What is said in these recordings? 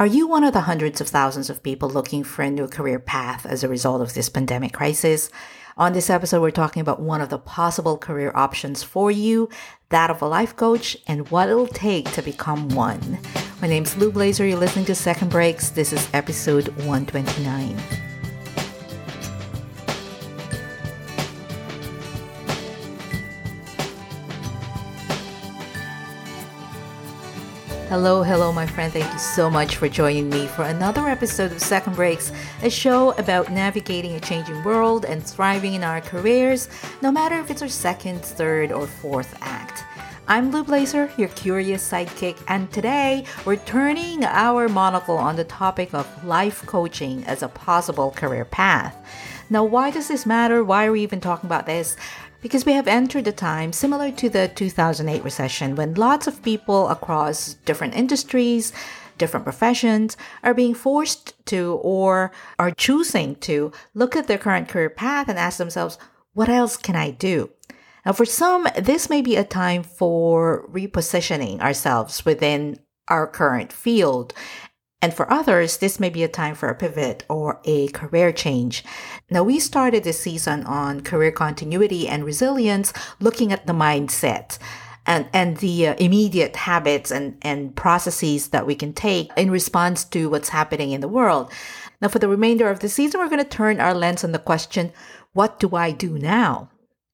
Are you one of the hundreds of thousands of people looking for a new career path as a result of this pandemic crisis? On this episode, we're talking about one of the possible career options for you, that of a life coach, and what it'll take to become one. My name's Lou Blaser. You're listening to Second Breaks. This is episode 129. Hello, hello, my friend. Thank you so much for joining me for another episode of Second Breaks, a show about navigating a changing world and thriving in our careers, no matter if it's our second, third, or fourth act. I'm Lou Blaser, your curious sidekick, and today we're turning our monocle on the topic of life coaching as a possible career path. Now, why does this matter? Why are we even talking about this? Because we have entered a time similar to the 2008 recession when lots of people across different industries, different professions are being forced to or are choosing to look at their current career path and ask themselves, what else can I do? Now, for some, this may be a time for repositioning ourselves within our current field and for others, this may be a time for a pivot or a career change. Now, we started this season on career continuity and resilience, looking at the mindset and, and the uh, immediate habits and, and processes that we can take in response to what's happening in the world. Now, for the remainder of the season, we're going to turn our lens on the question, what do I do now?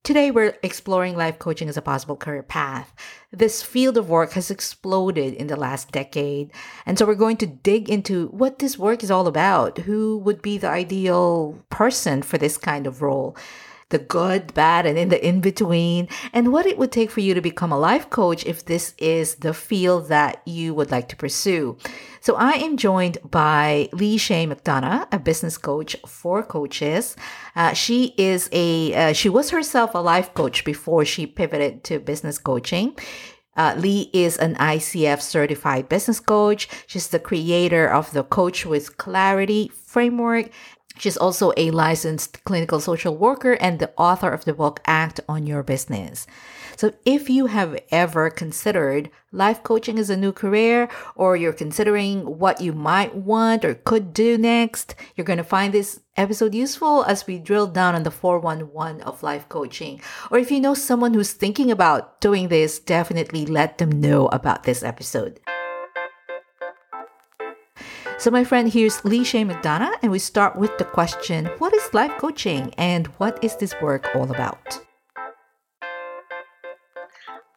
Today, we're exploring life coaching as a possible career path. This field of work has exploded in the last decade. And so we're going to dig into what this work is all about. Who would be the ideal person for this kind of role? The good, bad, and in the in between, and what it would take for you to become a life coach if this is the field that you would like to pursue. So I am joined by Lee Chaix McDonough, a business coach for coaches. Uh, she is a uh, she was herself a life coach before she pivoted to business coaching. Uh, Lee is an ICF certified business coach. She's the creator of the Coach with Clarity framework She's also a licensed clinical social worker and the author of the book Act on Your Business. So if you have ever considered life coaching as a new career or you're considering what you might want or could do next, you're going to find this episode useful as we drill down on the 411 of life coaching. Or if you know someone who's thinking about doing this, definitely let them know about this episode. So, my friend, here's Lee McDonough, and we start with the question What is life coaching and what is this work all about?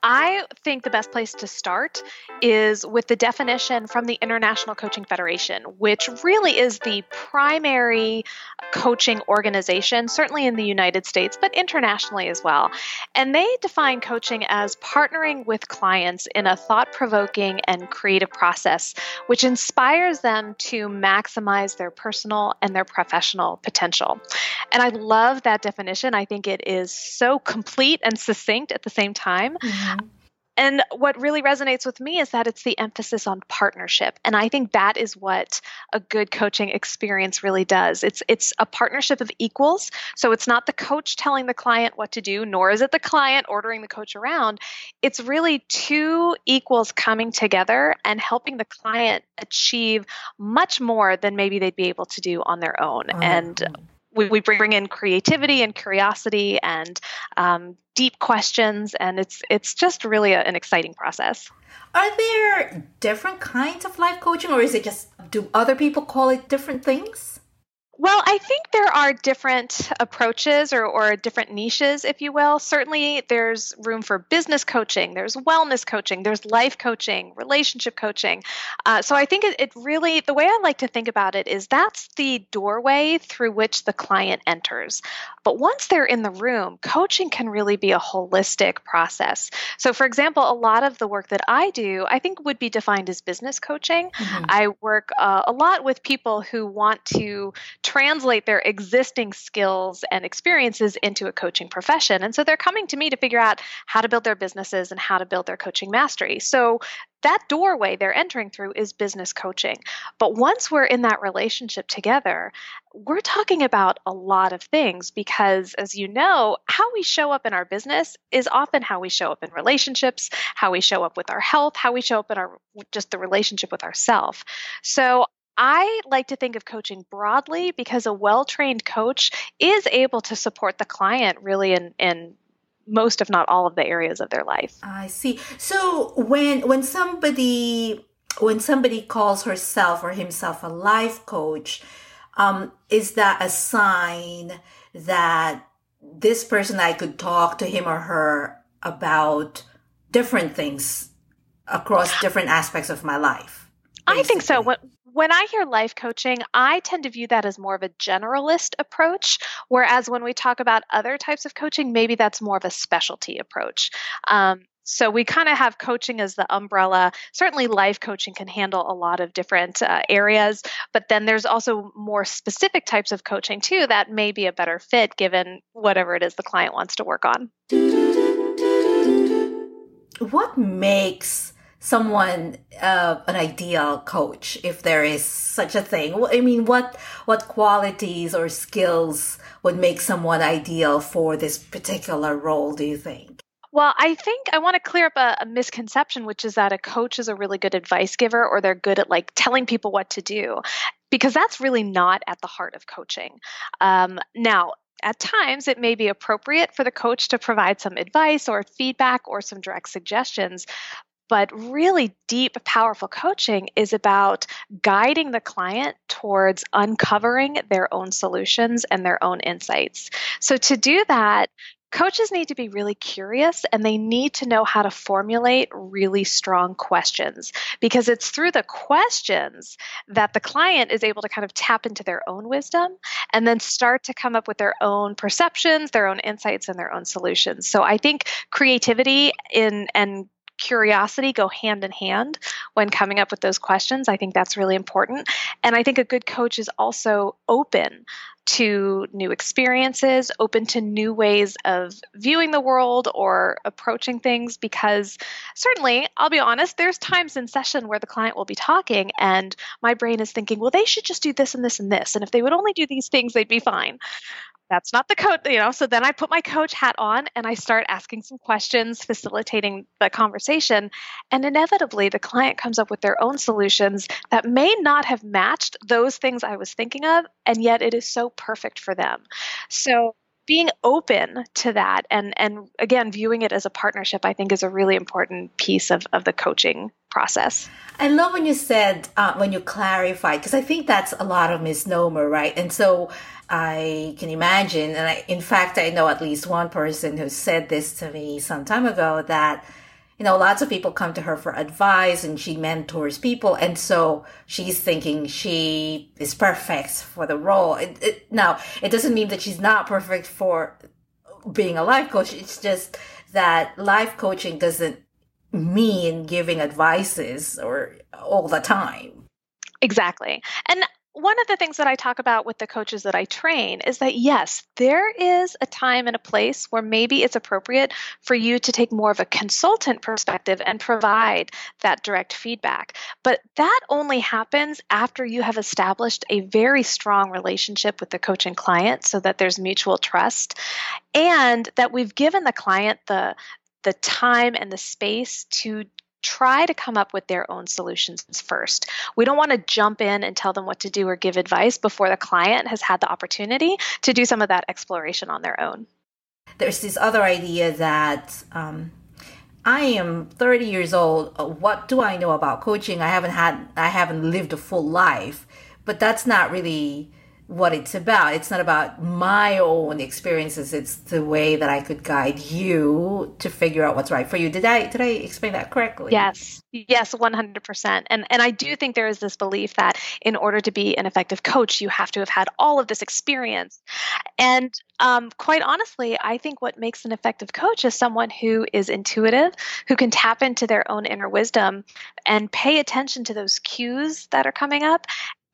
I think the best place to start is with the definition from the International Coaching Federation, which really is the primary coaching organization, certainly in the United States, but internationally as well. And they define coaching as partnering with clients in a thought provoking and creative process, which inspires them to maximize their personal and their professional potential. And I love that definition. I think it is so complete and succinct at the same time. Mm-hmm. Mm-hmm. And what really resonates with me is that it's the emphasis on partnership. And I think that is what a good coaching experience really does. It's it's a partnership of equals. So it's not the coach telling the client what to do, nor is it the client ordering the coach around. It's really two equals coming together and helping the client achieve much more than maybe they'd be able to do on their own. And we, we bring in creativity and curiosity and um, deep questions, and it's it's just really a, an exciting process. Are there different kinds of life coaching, or is it just do other people call it different things? Well, I think there are different approaches or, or different niches, if you will. Certainly, there's room for business coaching, there's wellness coaching, there's life coaching, relationship coaching. Uh, so I think it, it really, the way I like to think about it is that's the doorway through which the client enters. But once they're in the room, coaching can really be a holistic process. So, for example, a lot of the work that I do, I think would be defined as business coaching. Mm-hmm. I work uh, a lot with people who want to translate their existing skills and experiences into a coaching profession. And so they're coming to me to figure out how to build their businesses and how to build their coaching mastery. So that doorway they're entering through is business coaching. But once we're in that relationship together, we're talking about a lot of things because, as you know, how we show up in our business is often how we show up in relationships, how we show up with our health, how we show up in our just the relationship with ourselves. So I like to think of coaching broadly because a well trained coach is able to support the client really in, in most if not all of the areas of their life. I see. So when when somebody when somebody calls herself or himself a life coach, um, is that a sign that this person I could talk to him or her about different things across different aspects of my life? Basically. I think so. What when I hear life coaching, I tend to view that as more of a generalist approach, whereas when we talk about other types of coaching, maybe that's more of a specialty approach. Um, so we kind of have coaching as the umbrella. Certainly, life coaching can handle a lot of different uh, areas, but then there's also more specific types of coaching too that may be a better fit given whatever it is the client wants to work on. What makes someone uh, an ideal coach if there is such a thing i mean what what qualities or skills would make someone ideal for this particular role do you think well, I think I want to clear up a, a, misconception, which is that a coach is a really good advice giver or they're good at like telling people what to do, because that's really not at the heart of coaching. Um, now, at times, it may be appropriate for the coach to provide some advice or feedback or some direct suggestions, but really deep, powerful coaching is about guiding the client towards uncovering their own solutions and their own insights. So, to do that, coaches need to be really curious and they need to know how to formulate really strong questions because it's through the questions that the client is able to kind of tap into their own wisdom and then start to come up with their own perceptions, their own insights, and their own solutions. So I think creativity in and curiosity go hand in hand when coming up with those questions. I think that's really important. And I think a good coach is also open to new experiences, open to new ways of viewing the world or approaching things because certainly, I'll be honest, there's times in session where the client will be talking and my brain is thinking, well, they should just do this and this and this. And if they would only do these things, they'd be fine that's not the coach, you know. So then I put my coach hat on and I start asking some questions, facilitating the conversation. And inevitably, the client comes up with their own solutions that may not have matched those things I was thinking of, and yet it is so perfect for them. So being open to that and and again viewing it as a partnership i think is a really important piece of, of the coaching process. I love when you said uh, when you clarified because i think that's a lot of misnomer right? And so I can imagine, and I, in fact, I know at least one person who said this to me some time ago that, you know, lots of people come to her for advice and she mentors people. And so she's thinking she is perfect for the role. It, it, now, it doesn't mean that she's not perfect for being a life coach. It's just that life coaching doesn't mean giving advices or all the time. Exactly. And one of the things that I talk about with the coaches that I train is that yes, there is a time and a place where maybe it's appropriate for you to take more of a consultant perspective and provide that direct feedback. But that only happens after you have established a very strong relationship with the coach and client so that there's mutual trust and that we've given the client the the time and the space to try to come up with their own solutions first. We don't want to jump in and tell them what to do or give advice before the client has had the opportunity to do some of that exploration on their own. There's this other idea that um, I am 30 years old. What do I know about coaching? I haven't had, I haven't lived a full life, but that's not really what it's about. It's not about my own experiences. It's the way that I could guide you to figure out what's right for you. Did I did I explain that correctly? Yes. Yes, 100%. And and I do think there is this belief that in order to be an effective coach, you have to have had all of this experience. And um, quite honestly, I think what makes an effective coach is someone who is intuitive, who can tap into their own inner wisdom and pay attention to those cues that are coming up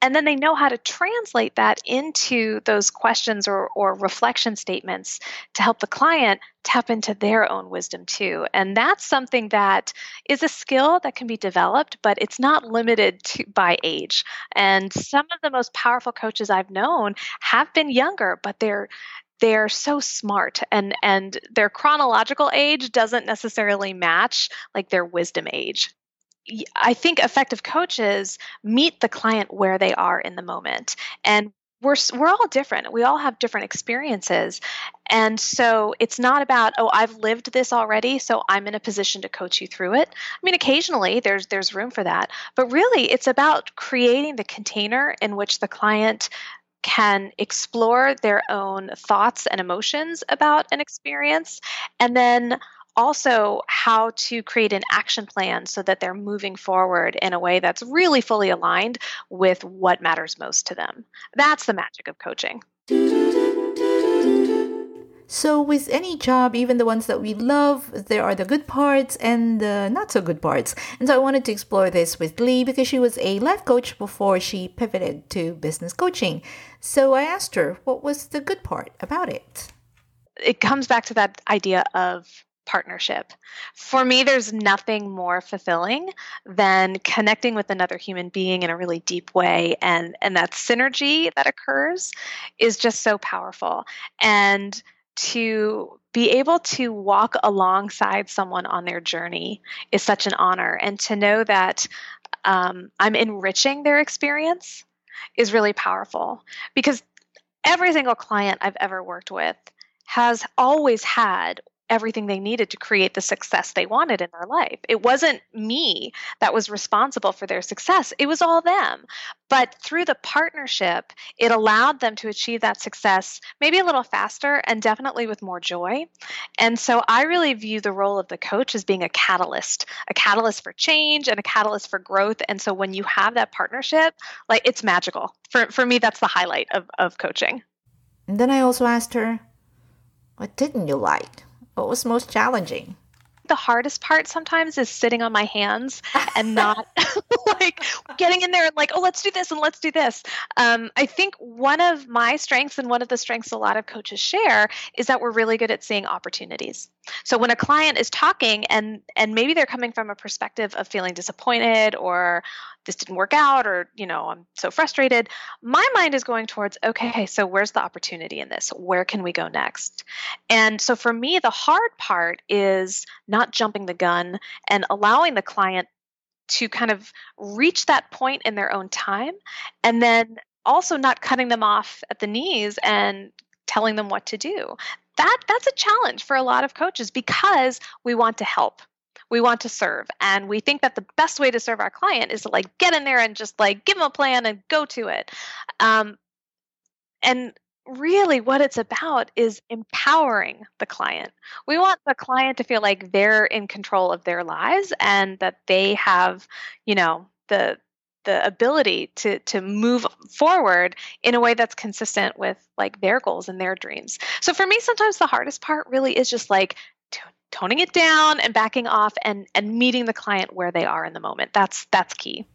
And then they know how to translate that into those questions or, or reflection statements to help the client tap into their own wisdom too. And that's something that is a skill that can be developed, but it's not limited to by age. And some of the most powerful coaches I've known have been younger, but they're they're so smart and and their chronological age doesn't necessarily match like their wisdom age I think effective coaches meet the client where they are in the moment. And we're we're all different. We all have different experiences. And so it's not about, oh, I've lived this already, so I'm in a position to coach you through it. I mean, occasionally there's there's room for that, but really it's about creating the container in which the client can explore their own thoughts and emotions about an experience and then also how to create an action plan so that they're moving forward in a way that's really fully aligned with what matters most to them. That's the magic of coaching. So, with any job, even the ones that we love, there are the good parts and the not so good parts. And so, I wanted to explore this with Lee because she was a life coach before she pivoted to business coaching. So, I asked her what was the good part about it. It comes back to that idea of partnership. For me, there's nothing more fulfilling than connecting with another human being in a really deep way. And, and that synergy that occurs is just so powerful. And to be able to walk alongside someone on their journey is such an honor. And to know that um, I'm enriching their experience is really powerful because every single client I've ever worked with has always had everything they needed to create the success they wanted in their life. It wasn't me that was responsible for their success, it was all them. But through the partnership, it allowed them to achieve that success maybe a little faster and definitely with more joy. And so I really view the role of the coach as being a catalyst, a catalyst for change and a catalyst for growth. And so when you have that partnership, like it's magical. For for me that's the highlight of of coaching. And then I also asked her, what didn't you like? What was most challenging? the hardest part sometimes is sitting on my hands and not like getting in there and like, oh, let's do this and let's do this. Um, I think one of my strengths and one of the strengths a lot of coaches share is that we're really good at seeing opportunities. So when a client is talking and and maybe they're coming from a perspective of feeling disappointed or this didn't work out or you know i'm so frustrated my mind is going towards okay so where's the opportunity in this? Where can we go next? And so for me the hard part is not jumping the gun and allowing the client to kind of reach that point in their own time and then also not cutting them off at the knees and telling them what to do that that's a challenge for a lot of coaches because we want to help we want to serve and we think that the best way to serve our client is to like get in there and just like give them a plan and go to it. Um, and really what it's about is empowering the client. We want the client to feel like they're in control of their lives and that they have you know the the ability to to move forward in a way that's consistent with like their goals and their dreams. So for me sometimes the hardest part really is just like toning it down and backing off and and meeting the client where they are in the moment. That's that's key.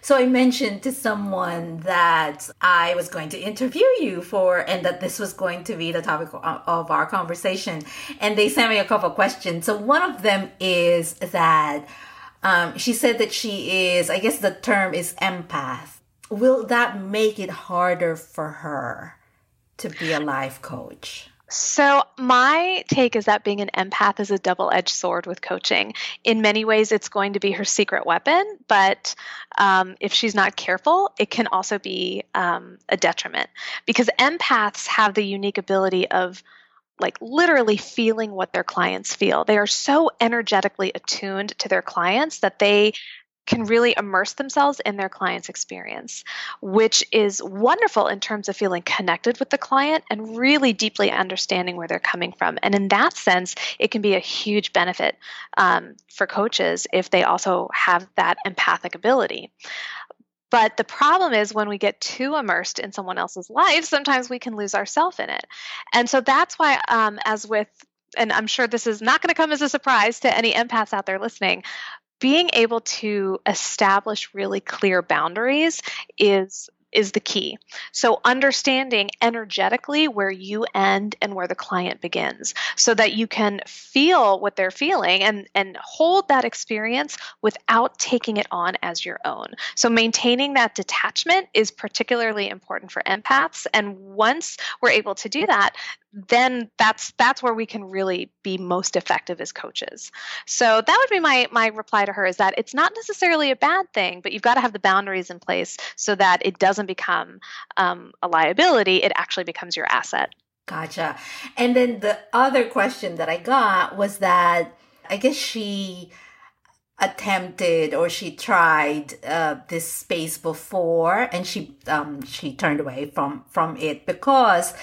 So I mentioned to someone that I was going to interview you for, and that this was going to be the topic of our conversation. And they sent me a couple questions. So one of them is that um, she said that she is, I guess the term is empath. Will that make it harder for her to be a life coach? So, my take is that being an empath is a double edged sword with coaching. In many ways, it's going to be her secret weapon, but um, if she's not careful, it can also be um, a detriment because empaths have the unique ability of like literally feeling what their clients feel. They are so energetically attuned to their clients that they can really immerse themselves in their client's experience, which is wonderful in terms of feeling connected with the client and really deeply understanding where they're coming from. And in that sense, it can be a huge benefit um, for coaches if they also have that empathic ability. But the problem is when we get too immersed in someone else's life, sometimes we can lose ourselves in it. And so that's why, um, as with and I'm sure this is not going to come as a surprise to any empaths out there listening being able to establish really clear boundaries is is the key. So, understanding energetically where you end and where the client begins so that you can feel what they're feeling and, and hold that experience without taking it on as your own. So, maintaining that detachment is particularly important for empaths. And once we're able to do that, then that's that's where we can really be most effective as coaches. So that would be my my reply to her is that it's not necessarily a bad thing, but you've got to have the boundaries in place so that it doesn't become um, a liability. It actually becomes your asset. Gotcha. And then the other question that I got was that I guess she attempted or she tried uh, this space before and she um, she turned away from from it because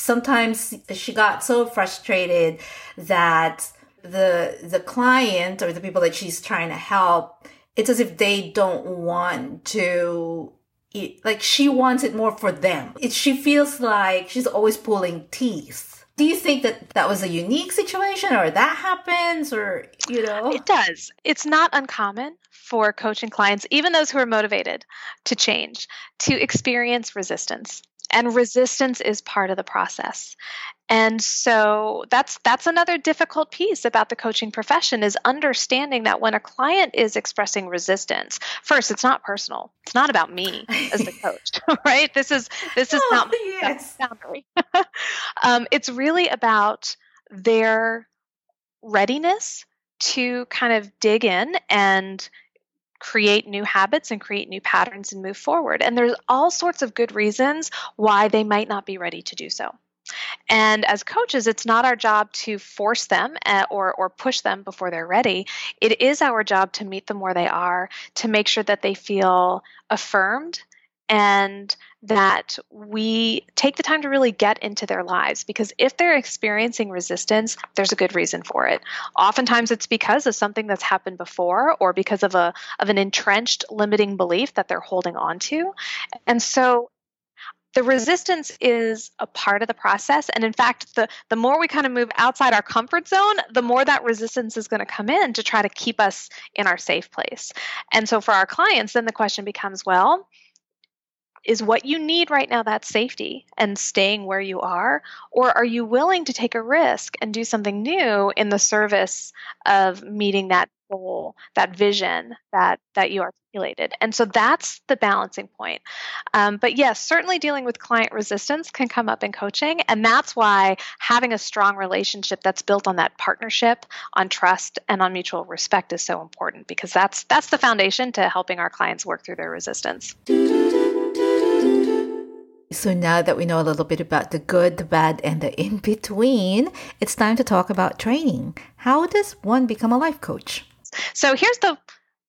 sometimes she got so frustrated that the the client or the people that she's trying to help it's as if they don't want to it, like she wants it more for them. It, she feels like she's always pulling teeth. Do you think that that was a unique situation or that happens or you know? It does. It's not uncommon for coaching clients even those who are motivated to change to experience resistance and resistance is part of the process. And so that's that's another difficult piece about the coaching profession is understanding that when a client is expressing resistance first it's not personal. It's not about me as the coach right? This is this is oh, not yes. boundary. Um, it's really about their readiness to kind of dig in and create new habits and create new patterns and move forward. And there's all sorts of good reasons why they might not be ready to do so. And as coaches, it's not our job to force them uh, or, or push them before they're ready. It is our job to meet them where they are, to make sure that they feel affirmed and that we take the time to really get into their lives because if they're experiencing resistance, there's a good reason for it. Oftentimes it's because of something that's happened before or because of a of an entrenched limiting belief that they're holding on to. And so the resistance is a part of the process and in fact the the more we kind of move outside our comfort zone the more that resistance is going to come in to try to keep us in our safe place and so for our clients then the question becomes well is what you need right now that safety and staying where you are? Or are you willing to take a risk and do something new in the service of meeting that goal that vision that that you articulated? And so that's the balancing point. Um, but yes certainly dealing with client resistance can come up in coaching and that's why having a strong relationship that's built on that partnership on trust and on mutual respect is so important because that's that's the foundation to helping our clients work through their resistance so now that we know a little bit about the good, the bad, and the in between, it's time to talk about training. How does one become a life coach? So here's the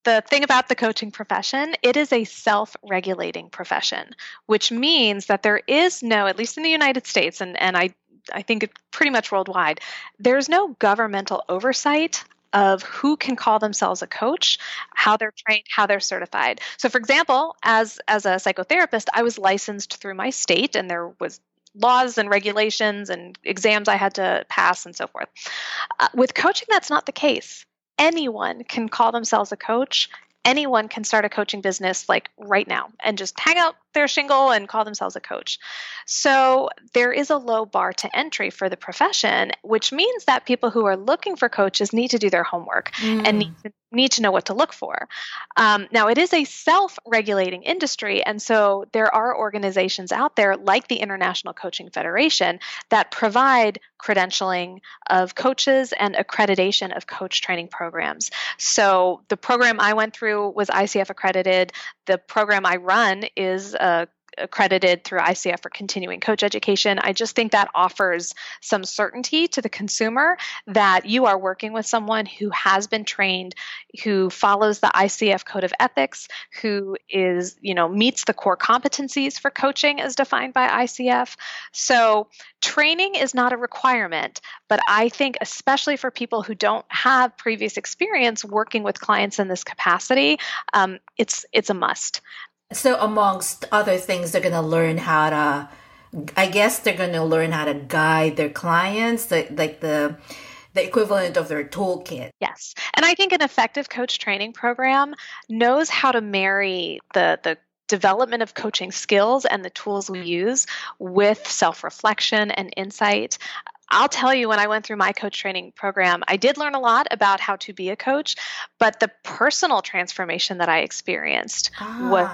the thing about the coaching profession, it is a self regulating profession, which means that there is no, at least in the United States, and, and I, I think pretty much worldwide, there's no governmental oversight of who can call themselves a coach, how they're trained, how they're certified. So for example, as as a psychotherapist, I was licensed through my state and there was laws and regulations and exams I had to pass and so forth. Uh, with coaching that's not the case. Anyone can call themselves a coach anyone can start a coaching business like right now and just hang out their shingle and call themselves a coach. So there is a low bar to entry for the profession, which means that people who are looking for coaches need to do their homework mm. and need to, need to know what to look for. Um, now, it is a self regulating industry, and so there are organizations out there like the International Coaching Federation that provide credentialing of coaches and accreditation of coach training programs. So the program I went through was ICF accredited. The program I run is uh, accredited through ICF for continuing coach education. I just think that offers some certainty to the consumer that you are working with someone who has been trained, who follows the ICF code of ethics, who is, you know, meets the core competencies for coaching as defined by ICF. So, training is not a requirement, but I think especially for people who don't have previous experience working with clients in this capacity, um, it's it's a must. So, amongst other things, they're going to learn how to, I guess they're going to learn how to guide their clients, like, the, the equivalent of their toolkit. Yes. And I think an effective coach training program knows how to marry the the development of coaching skills and the tools we use with self-reflection and insight. I'll tell you, when I went through my coach training program, I did learn a lot about how to be a coach, but the personal transformation that I experienced ah. was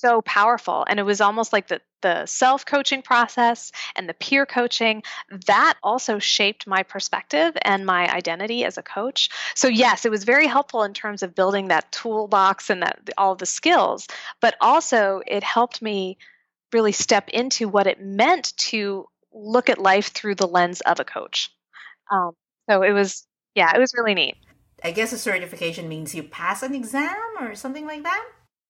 so powerful. And it was almost like the, the self coaching process and the peer coaching that also shaped my perspective and my identity as a coach. So, yes, it was very helpful in terms of building that toolbox and that all the skills, but also it helped me really step into what it meant to look at life through the lens of a coach. Um, so, it was, yeah, it was really neat. I guess a certification means you pass an exam or something like that?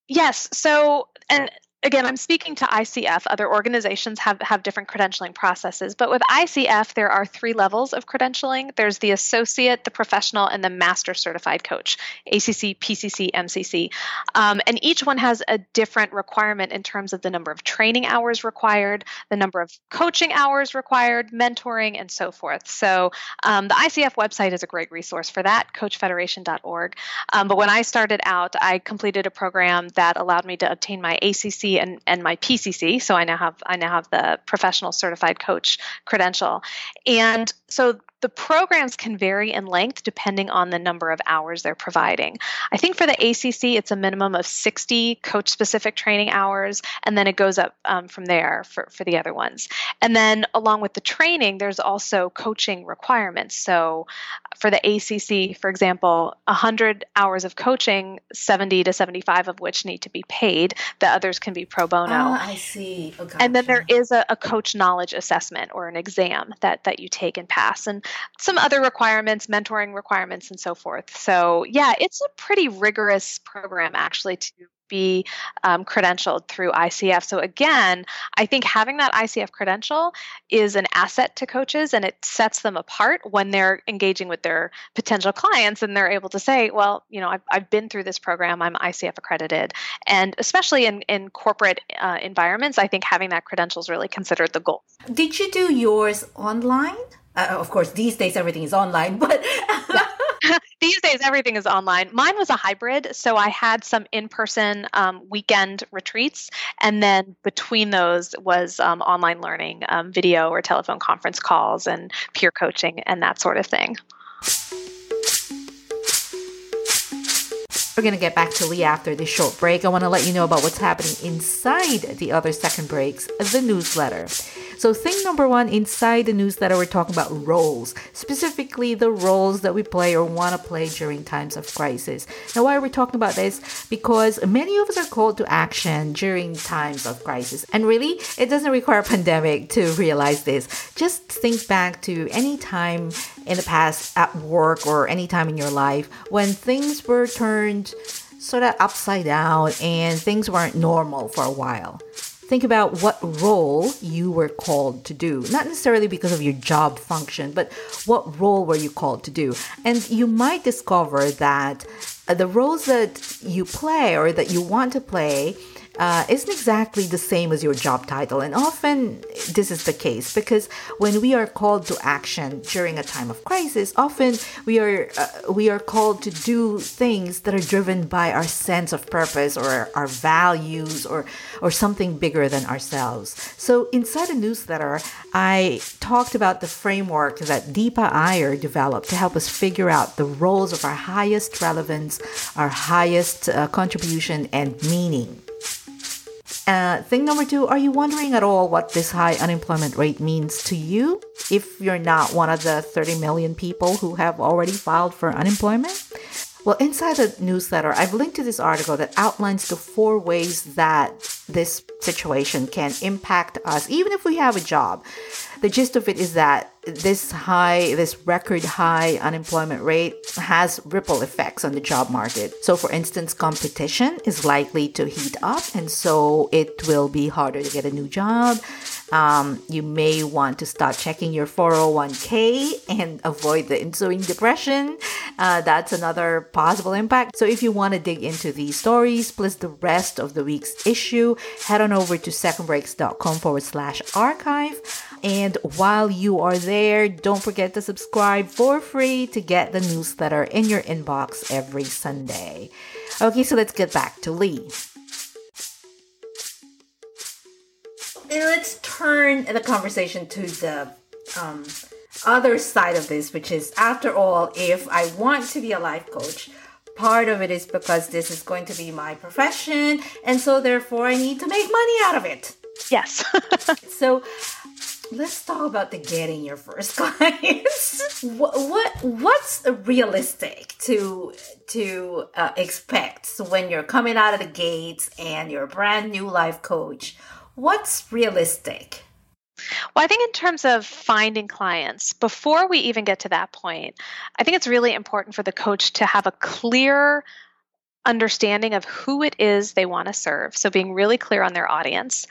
Yes. So, and again, I'm speaking to ICF. Other organizations have, have different credentialing processes, but with ICF, there are three levels of credentialing there's the associate, the professional, and the master certified coach ACC, PCC, MCC. Um, and each one has a different requirement in terms of the number of training hours required, the number of coaching hours required, mentoring, and so forth. So um, the ICF website is a great resource for that, coachfederation.org. Um, but when I started out, I completed a program that allowed me to obtain my ACC and, and my PCC. So I now have I now have the professional certified coach credential. And so the programs can vary in length depending on the number of hours they're providing. I think for the ACC, it's a minimum of 60 coach specific training hours, and then it goes up um, from there for, for the other ones. And then along with the training, there's also coaching requirements. So for the ACC, for example, 100 hours of coaching, 70 to 75 of which need to be paid. The others can be pro bono. Oh, I see. Oh, and then there is a, a coach knowledge assessment or an exam that, that you take and pass. And some other requirements, mentoring requirements, and so forth. So, yeah, it's a pretty rigorous program actually to be um, credentialed through ICF. So, again, I think having that ICF credential is an asset to coaches and it sets them apart when they're engaging with their potential clients and they're able to say, well, you know, I've, I've been through this program, I'm ICF accredited. And especially in, in corporate uh, environments, I think having that credential is really considered the goal. Did you do yours online? Uh, of course, these days everything is online, but. these days everything is online mine was a hybrid so i had some in-person um, weekend retreats and then between those was um, online learning um, video or telephone conference calls and peer coaching and that sort of thing We're going to get back to Lee after this short break. I want to let you know about what's happening inside the other second breaks, the newsletter. So, thing number one inside the newsletter, we're talking about roles, specifically the roles that we play or want to play during times of crisis. Now, why are we talking about this? Because many of us are called to action during times of crisis. And really, it doesn't require a pandemic to realize this. Just think back to any time in the past at work or any time in your life when things were turned sort of upside down and things weren't normal for a while think about what role you were called to do. Not necessarily because of your job function, but what role were you called to do? And you might discover that the roles that you play or that you want to play uh, isn't exactly the same as your job title. And often this is the case because when we are called to action during a time of crisis, often we are uh, we are called to do things that are driven by our sense of purpose or our values or or something bigger than ourselves. So inside a newsletter, I talked about the framework that Deepa Iyer developed to help us figure out the roles of our highest relevance, our highest uh, contribution and meaning. Uh, thing number two, are you wondering at all what this high unemployment rate means to you if you're not one of the 30 million people who have already filed for unemployment? Well, inside the newsletter, I've linked to this article that outlines the four ways that this situation can impact us, even if we have a job. The gist of it is that this high, this record high unemployment rate has ripple effects on the job market. So, for instance, competition is likely to heat up, and so it will be harder to get a new job. Um, you may want to start checking your 401k and avoid the ensuing depression. Uh, that's another possible impact. So, if you want to dig into these stories, plus the rest of the week's issue, head on over to secondbreaks.com forward slash archive. And while you are there, don't forget to subscribe for free to get the newsletter in your inbox every Sunday. Okay, so let's get back to Lee. Let's turn the conversation to the um, other side of this, which is after all, if I want to be a life coach, part of it is because this is going to be my profession, and so therefore I need to make money out of it. Yes. so let's talk about the getting your first clients. what, what what's realistic to to uh, expect when you're coming out of the gates and you're a brand new life coach? What's realistic? Well, I think in terms of finding clients, before we even get to that point, I think it's really important for the coach to have a clear understanding of who it is they want to serve. So being really clear on their audience,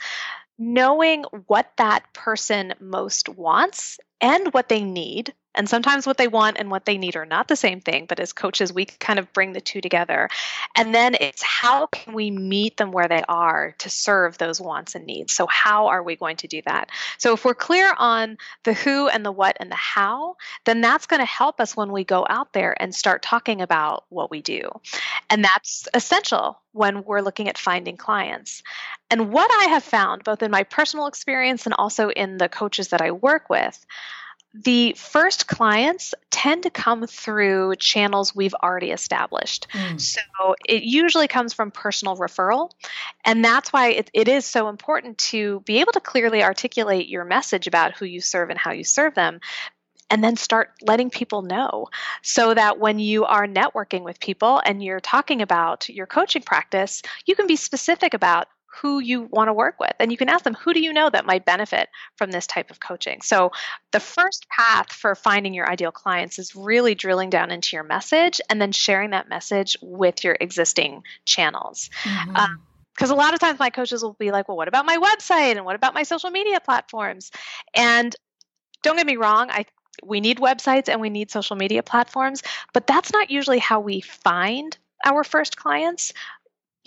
knowing what that person most wants and what they need and sometimes what they want and what they need are not the same thing, but as coaches, we kind of bring the two together. And then it's how can we meet them where they are to serve those wants and needs? So, how are we going to do that? So, if we're clear on the who and the what and the how, then that's going to help us when we go out there and start talking about what we do. And that's essential when we're looking at finding clients. And what I have found, both in my personal experience and also in the coaches that I work with, the first clients tend to come through channels we've already established. Mm. So it usually comes from personal referral. And that's why it, it is so important to be able to clearly articulate your message about who you serve and how you serve them. And then start letting people know so that when you are networking with people and you're talking about your coaching practice, you can be specific about who you want to work with. And you can ask them, who do you know that might benefit from this type of coaching? So, the first path for finding your ideal clients is really drilling down into your message and then sharing that message with your existing channels. Mm-hmm. Um, because a lot of times my coaches will be like, well, what about my website and what about my social media platforms? And don't get me wrong, I we need websites and we need social media platforms, but that's not usually how we find our first clients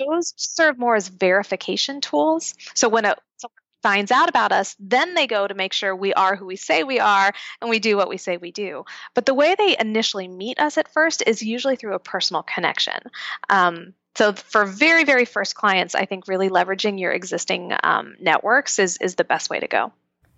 those serve more as verification tools. So when a someone finds out about us, then they go to make sure we are who we say we are and we do what we say we do. But the way they initially meet us at first is usually through a personal connection. Um, so for very very first clients, I think really leveraging your existing um, networks is is the best way to go.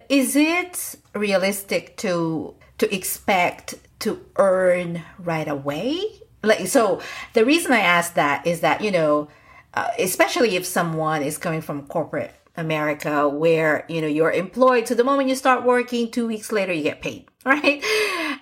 Is it realistic to to expect to earn right away? Like so, the reason I ask that is that you know uh, especially if someone is coming from corporate America where, you know, you're employed. So the moment you start working, two weeks later, you get paid, right?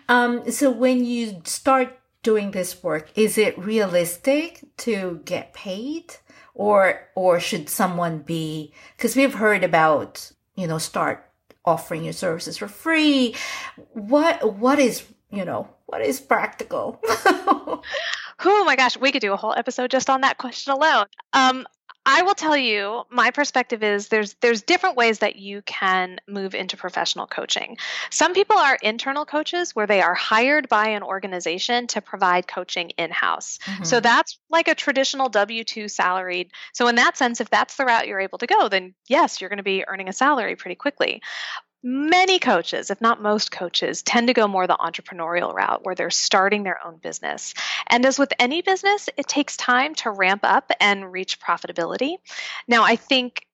Um, so when you start doing this work, is it realistic to get paid? Or, or should someone be, cause we've heard about, you know, start offering your services for free. What, what is, you know, what is practical? oh my gosh, we could do a whole episode just on that question alone. Um, I will tell you, my perspective is there's there's different ways that you can move into professional coaching. Some people are internal coaches where they are hired by an organization to provide coaching in-house. Mm-hmm. So that's like a traditional W2 salaried. So in that sense, if that's the route you're able to go, then yes, you're going to be earning a salary pretty quickly many coaches, if not most coaches, tend to go more the entrepreneurial route where they're starting their own business. And as with any business, it takes time to ramp up and reach profitability. Now, I think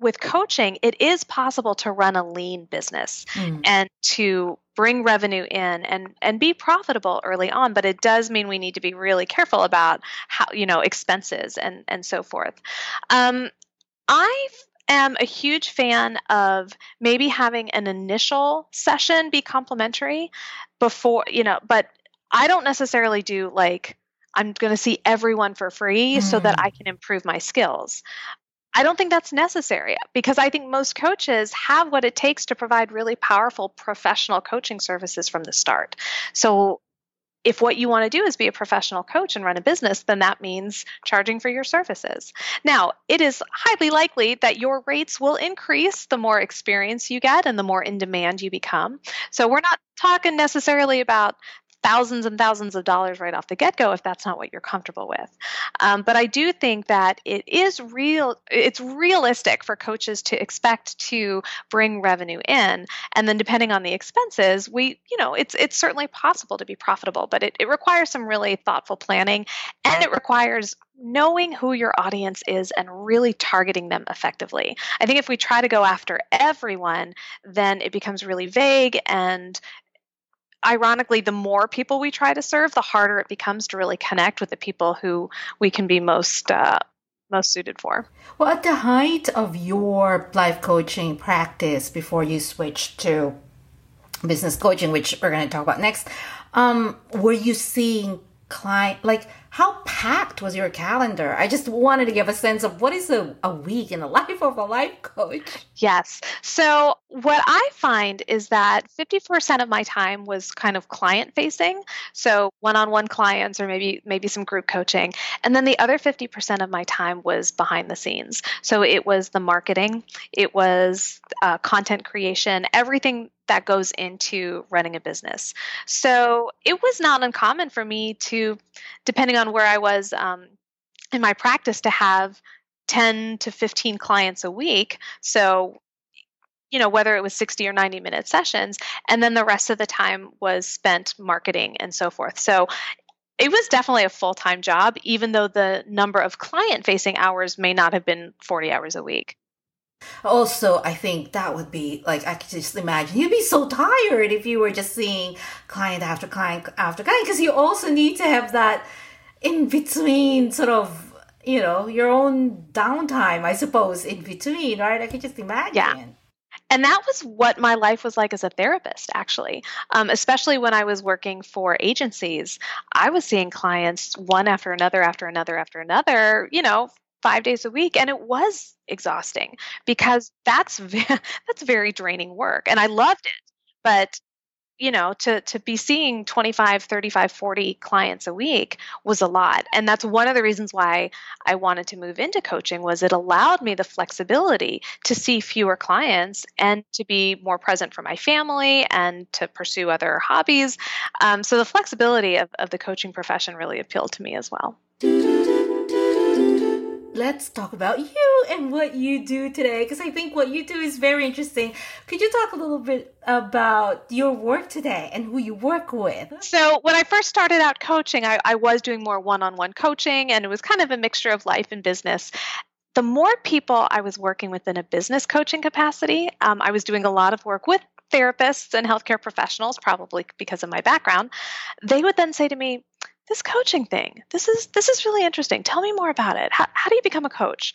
with coaching, it is possible to run a lean business mm. and to bring revenue in and and be profitable early on but it does mean we need to be really careful about how you know expenses and and so forth um, i am a huge fan of maybe having an initial session be complimentary before, you know, but I don't necessarily do like, I'm going to see everyone for free mm. so that mm. I can improve my skills. I don't think that's necessary because I think most coaches have what it takes to provide really powerful professional coaching services from the start. So if what you want to do is be a professional coach and run a business, then that means charging for your services. Now, it is highly likely that your rates will increase the more experience you get and the more in demand you become. So, we're not talking necessarily about thousands and thousands of dollars right off the get go if that's not what you're comfortable with. Um, but I do think that it is real, it's realistic for coaches to expect to bring revenue in. And then depending on the expenses, we, you know, it's, it's certainly possible to be profitable, but it, it requires some really thoughtful planning and it requires knowing who your audience is and really targeting them effectively. I think if we try to go after everyone, then it becomes really vague and ironically, the more people we try to serve, the harder it becomes to really connect with the people who we can be most uh, most suited for. Well, at the height of your life coaching practice before you switched to business coaching, which we're going to talk about next, um, were you seeing client like how packed was your calendar? I just wanted to give a sense of what is a, a week in the life of a life coach. Yes. So, what I find is that 50% of my time was kind of client facing, so one-on-one clients or maybe maybe some group coaching, and then the other 50% of my time was behind the scenes. So, it was the marketing, it was uh, content creation, everything that goes into running a business. So it was not uncommon for me to, depending on where I was um, in my practice, to have 10 to 15 clients a week. So you know whether it was 60 or 90 minute sessions and then the rest of the time was spent marketing and so forth so it was definitely a full-time job even though the number of client facing hours may not have been 40 hours a week also, I think that would be like I could just imagine you'd be so tired if you were just seeing client after client after client because you also need to have that in between sort of you know your own downtime, I suppose, in between, right? I could just imagine. Yeah. And that was what my life was like as a therapist, actually. Um, especially when I was working for agencies, I was seeing clients one after another, after another, after another, you know, five days a week and it was exhausting because that's that's very draining work and i loved it but you know to to be seeing 25 35 40 clients a week was a lot. And that's one of the reasons why i wanted to move into coaching was it allowed me the flexibility to see fewer clients and to be more present for my family and to pursue other hobbies. Um, so the flexibility of, of the coaching profession really appealed to me as well let's talk about you and what you do today because I think what you do is very interesting. Could you talk a little bit about your work today and who you work with? So, when I first started out coaching, I, I was doing more one on one coaching and it was kind of a mixture of life and business the more people I was working with in a business coaching capacity, um, I was doing a lot of work with therapists and healthcare professionals, probably because of my background. They would then say to me, this coaching thing. This is this is really interesting. Tell me more about it. How, how do you become a coach?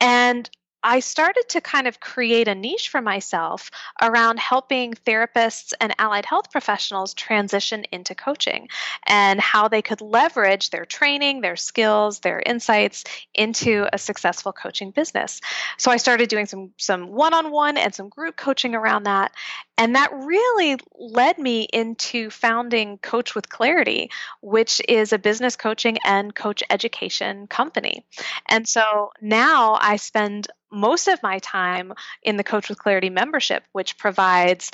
And I started to kind of create a niche for myself around helping therapists and allied health professionals transition into coaching and how they could leverage their training, their skills, their insights into a successful coaching business. So I started doing some some one-on-one and some group coaching around that and that really led me into founding Coach with Clarity, which is a business coaching and coach education company. And so now I spend most of my time in the Coach with Clarity membership, which provides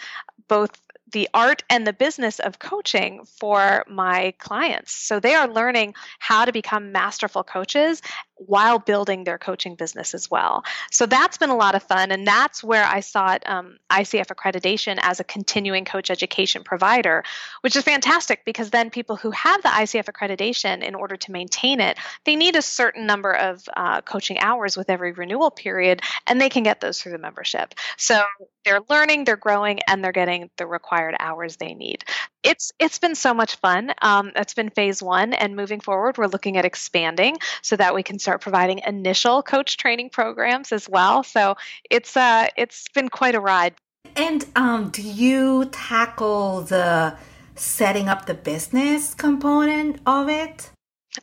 both the art and the business of coaching for my clients. So they are learning how to become masterful coaches while building their coaching business as well. So that's been a lot of fun. And that's where I sought um, ICF accreditation as a continuing coach education provider, which is fantastic because then people who have the ICF accreditation, in order to maintain it, they need a certain number of uh, coaching hours with every renewal period, and they can get those through the membership. So they're learning, they're growing, and they're getting the required hours they need. It's it's been so much fun. Um, that's been phase one, and moving forward, we're looking at expanding so that we can start providing initial coach training programs as well. So it's uh it's been quite a ride. And um, do you tackle the setting up the business component of it?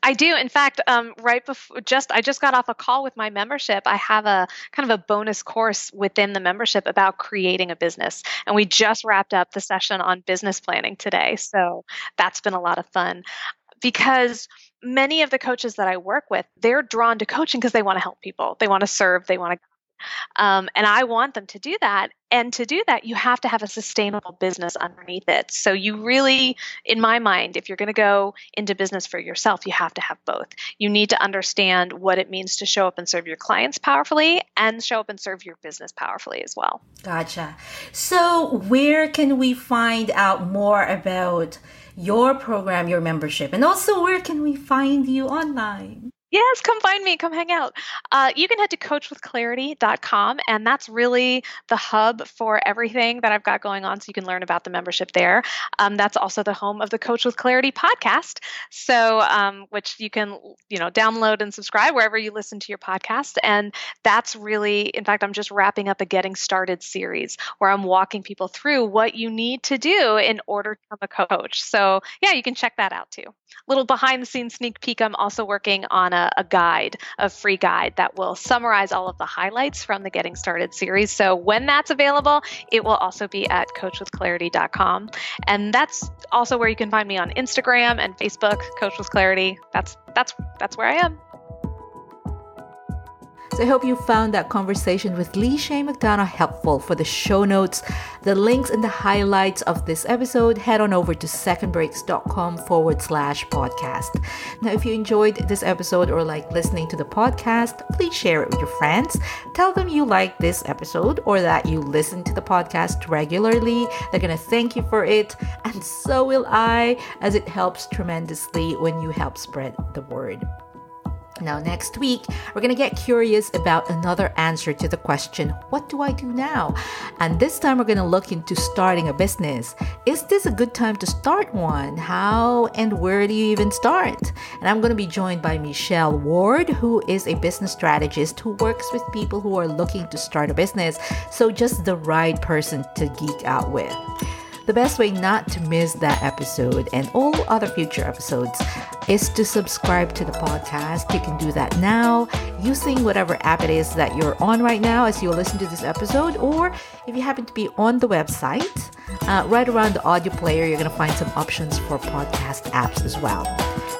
I do. In fact, um, right before just I just got off a call with my membership. I have a kind of a bonus course within the membership about creating a business, and we just wrapped up the session on business planning today. So that's been a lot of fun because many of the coaches that I work with, they're drawn to coaching because they want to help people. They want to serve. They want to Um, and I want them to do that. And to do that, you have to have a sustainable business underneath it. So, you really, in my mind, if you're going to go into business for yourself, you have to have both. You need to understand what it means to show up and serve your clients powerfully and show up and serve your business powerfully as well. Gotcha. So, where can we find out more about your program, your membership, and also where can we find you online? Yes, come find me, come hang out. Uh, you can head to coachwithclarity.com, and that's really the hub for everything that I've got going on. So you can learn about the membership there. Um, that's also the home of the Coach with Clarity podcast, so um, which you can you know download and subscribe wherever you listen to your podcast. And that's really, in fact, I'm just wrapping up a Getting Started series where I'm walking people through what you need to do in order to become a coach. So yeah, you can check that out too. Little behind the scenes sneak peek. I'm also working on a a, guide, a free guide that will summarize all of the highlights from the Getting Started series. So when that's available, it will also be at coachwithclarity.com. And that's also where you can find me on Instagram and Facebook, Coach with Clarity. That's that's that's where I am. So I hope you found that conversation with Lee Chaix McDonough helpful. For the show notes, the links and the highlights of this episode, head on over to secondbreaks.com forward slash podcast. Now, if you enjoyed this episode or like listening to the podcast, please share it with your friends. Tell them you like this episode or that you listen to the podcast regularly. They're going to thank you for it, and so will I, as it helps tremendously when you help spread the word. Now, next week, we're going to get curious about another answer to the question, What do I do now? And this time, we're going to look into starting a business. Is this a good time to start one? How and where do you even start? And I'm going to be joined by Michelle Ward, who is a business strategist who works with people who are looking to start a business. So, just the right person to geek out with. The best way not to miss that episode and all other future episodes is to subscribe to the podcast. You can do that now using whatever app it is that you're on right now as you listen to this episode, or if you happen to be on the website, uh, right around the audio player, you're going to find some options for podcast apps as well.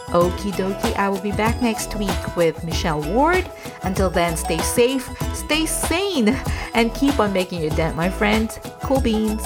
Okie dokie, I will be back next week with Michelle Ward. Until then, stay safe, stay sane, and keep on making your dent, my friends. Cool beans.